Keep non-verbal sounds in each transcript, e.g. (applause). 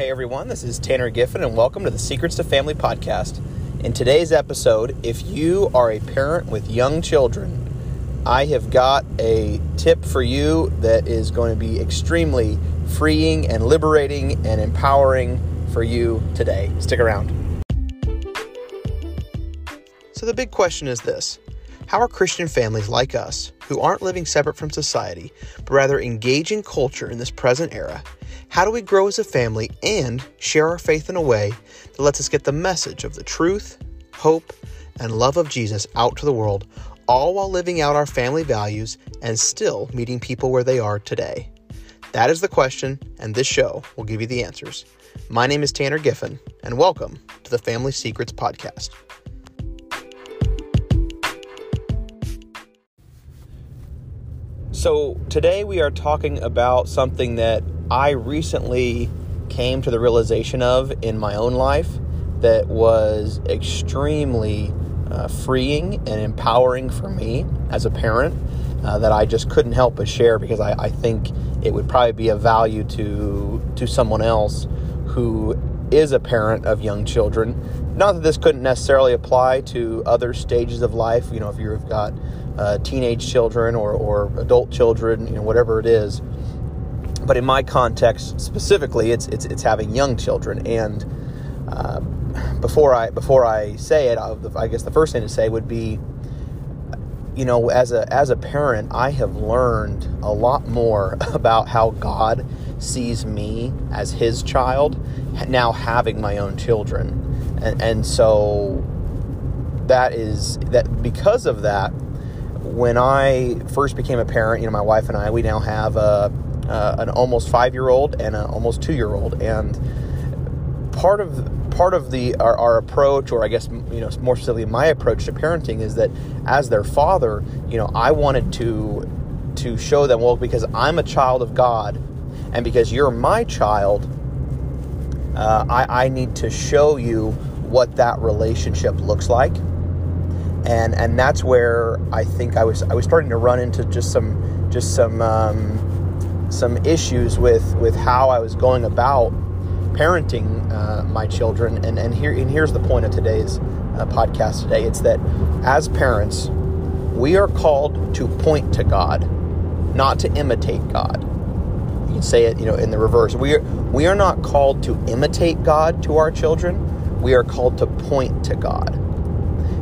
Hey everyone, this is Tanner Giffen, and welcome to the Secrets to Family podcast. In today's episode, if you are a parent with young children, I have got a tip for you that is going to be extremely freeing and liberating and empowering for you today. Stick around. So, the big question is this How are Christian families like us, who aren't living separate from society, but rather engage in culture in this present era? How do we grow as a family and share our faith in a way that lets us get the message of the truth, hope, and love of Jesus out to the world, all while living out our family values and still meeting people where they are today? That is the question, and this show will give you the answers. My name is Tanner Giffen, and welcome to the Family Secrets Podcast. So, today we are talking about something that I recently came to the realization of in my own life that was extremely uh, freeing and empowering for me as a parent uh, that I just couldn't help but share because I, I, think it would probably be of value to to someone else who is a parent of young children. Not that this couldn't necessarily apply to other stages of life. You know, if you've got uh, teenage children or, or adult children, you know, whatever it is but in my context specifically, it's it's it's having young children. And uh, before I before I say it, I guess the first thing to say would be, you know, as a as a parent, I have learned a lot more (laughs) about how God sees me as His child. Now having my own children, and, and so that is that because of that when I first became a parent, you know, my wife and I, we now have a uh, an almost five year old and an almost two year old, and part of part of the our, our, approach, or I guess you know more specifically my approach to parenting, is that as their father, you know, I wanted to to show them well because I'm a child of God, and because you're my child, uh, I, I need to show you what that relationship looks like. And and that's where I think I was I was starting to run into just some just some um, some issues with with how I was going about parenting uh, my children. And and here and here's the point of today's uh, podcast today. It's that as parents, we are called to point to God, not to imitate God. You can say it, you know, in the reverse. We are we are not called to imitate God to our children. We are called to point to God.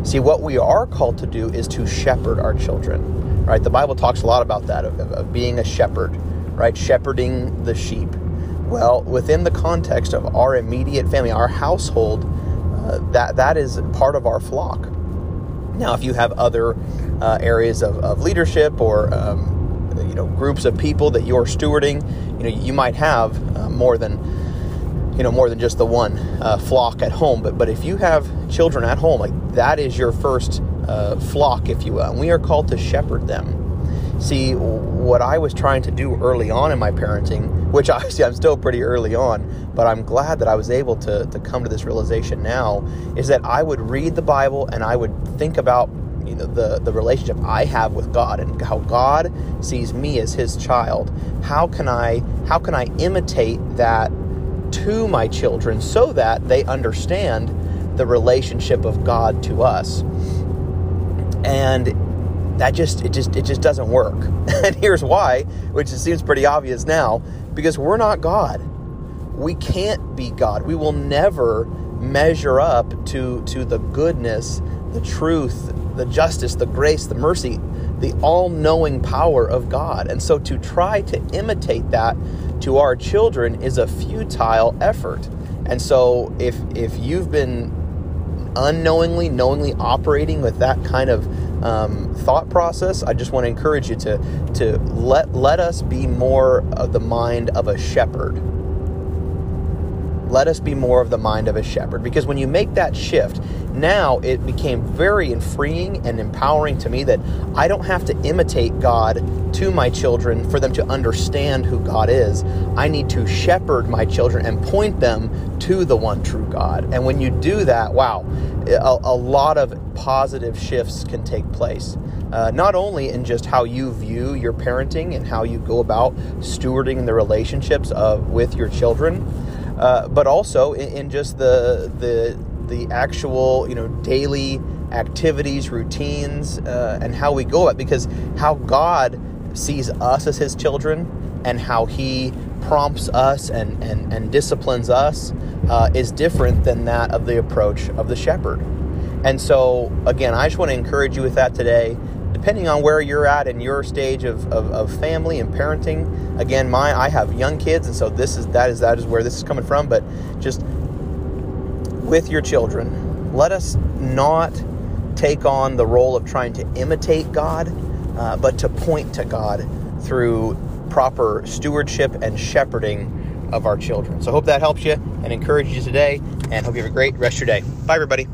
See, what we are called to do is to shepherd our children. Right? The Bible talks a lot about that of, of being a shepherd right? Shepherding the sheep. Well, within the context of our immediate family, our household, uh, that that is part of our flock. Now, if you have other uh, areas of, of, leadership or um, you know groups of people that you're stewarding, you know you might have uh, more than you know more than just the one uh, flock at home. But but if you have children at home, like that is your first uh, flock, if you will. And we are called to shepherd them. See, what I was trying to do early on in my parenting, which (laughs) obviously I'm still pretty early on, but I'm glad that I was able to, to come to this realization now, is that I would read the Bible and I would think about you know the, the relationship I have with God and how God sees me as his child. How can I how can I imitate that to my children so that they understand the relationship of God to us? And that just it just it just doesn't work. (laughs) and here's why, which it seems pretty obvious now, because we're not God. We can't be God. We will never measure up to to the goodness, the truth, the justice, the grace, the mercy, the all-knowing power of God. And so to try to imitate that to our children is a futile effort. And so if if you've been unknowingly, knowingly operating with that kind of um, thought process, I just want to encourage you to to let let us be more of the mind of a shepherd. Let us be more of the mind of a shepherd because when you make that shift, now it became very freeing and empowering to me that I don't have to imitate God to my children for them to understand who God is. I need to shepherd my children and point them to the one true God. And when you do that, wow, a, a lot of positive shifts can take place. Uh, not only in just how you view your parenting and how you go about stewarding the relationships of with your children, uh, but also in, in just the the the actual you know daily activities, routines, uh, and how we go it. Because how God sees us as His children and how He prompts us and and, and disciplines us uh, is different than that of the approach of the shepherd. And so, again, I just want to encourage you with that today. Depending on where you're at in your stage of, of, of, family and parenting, again, my I have young kids, and so this is that is that is where this is coming from. But just with your children, let us not take on the role of trying to imitate God, uh, but to point to God through proper stewardship and shepherding of our children. So hope that helps you and encourages you today, and hope you have a great rest of your day. Bye, everybody.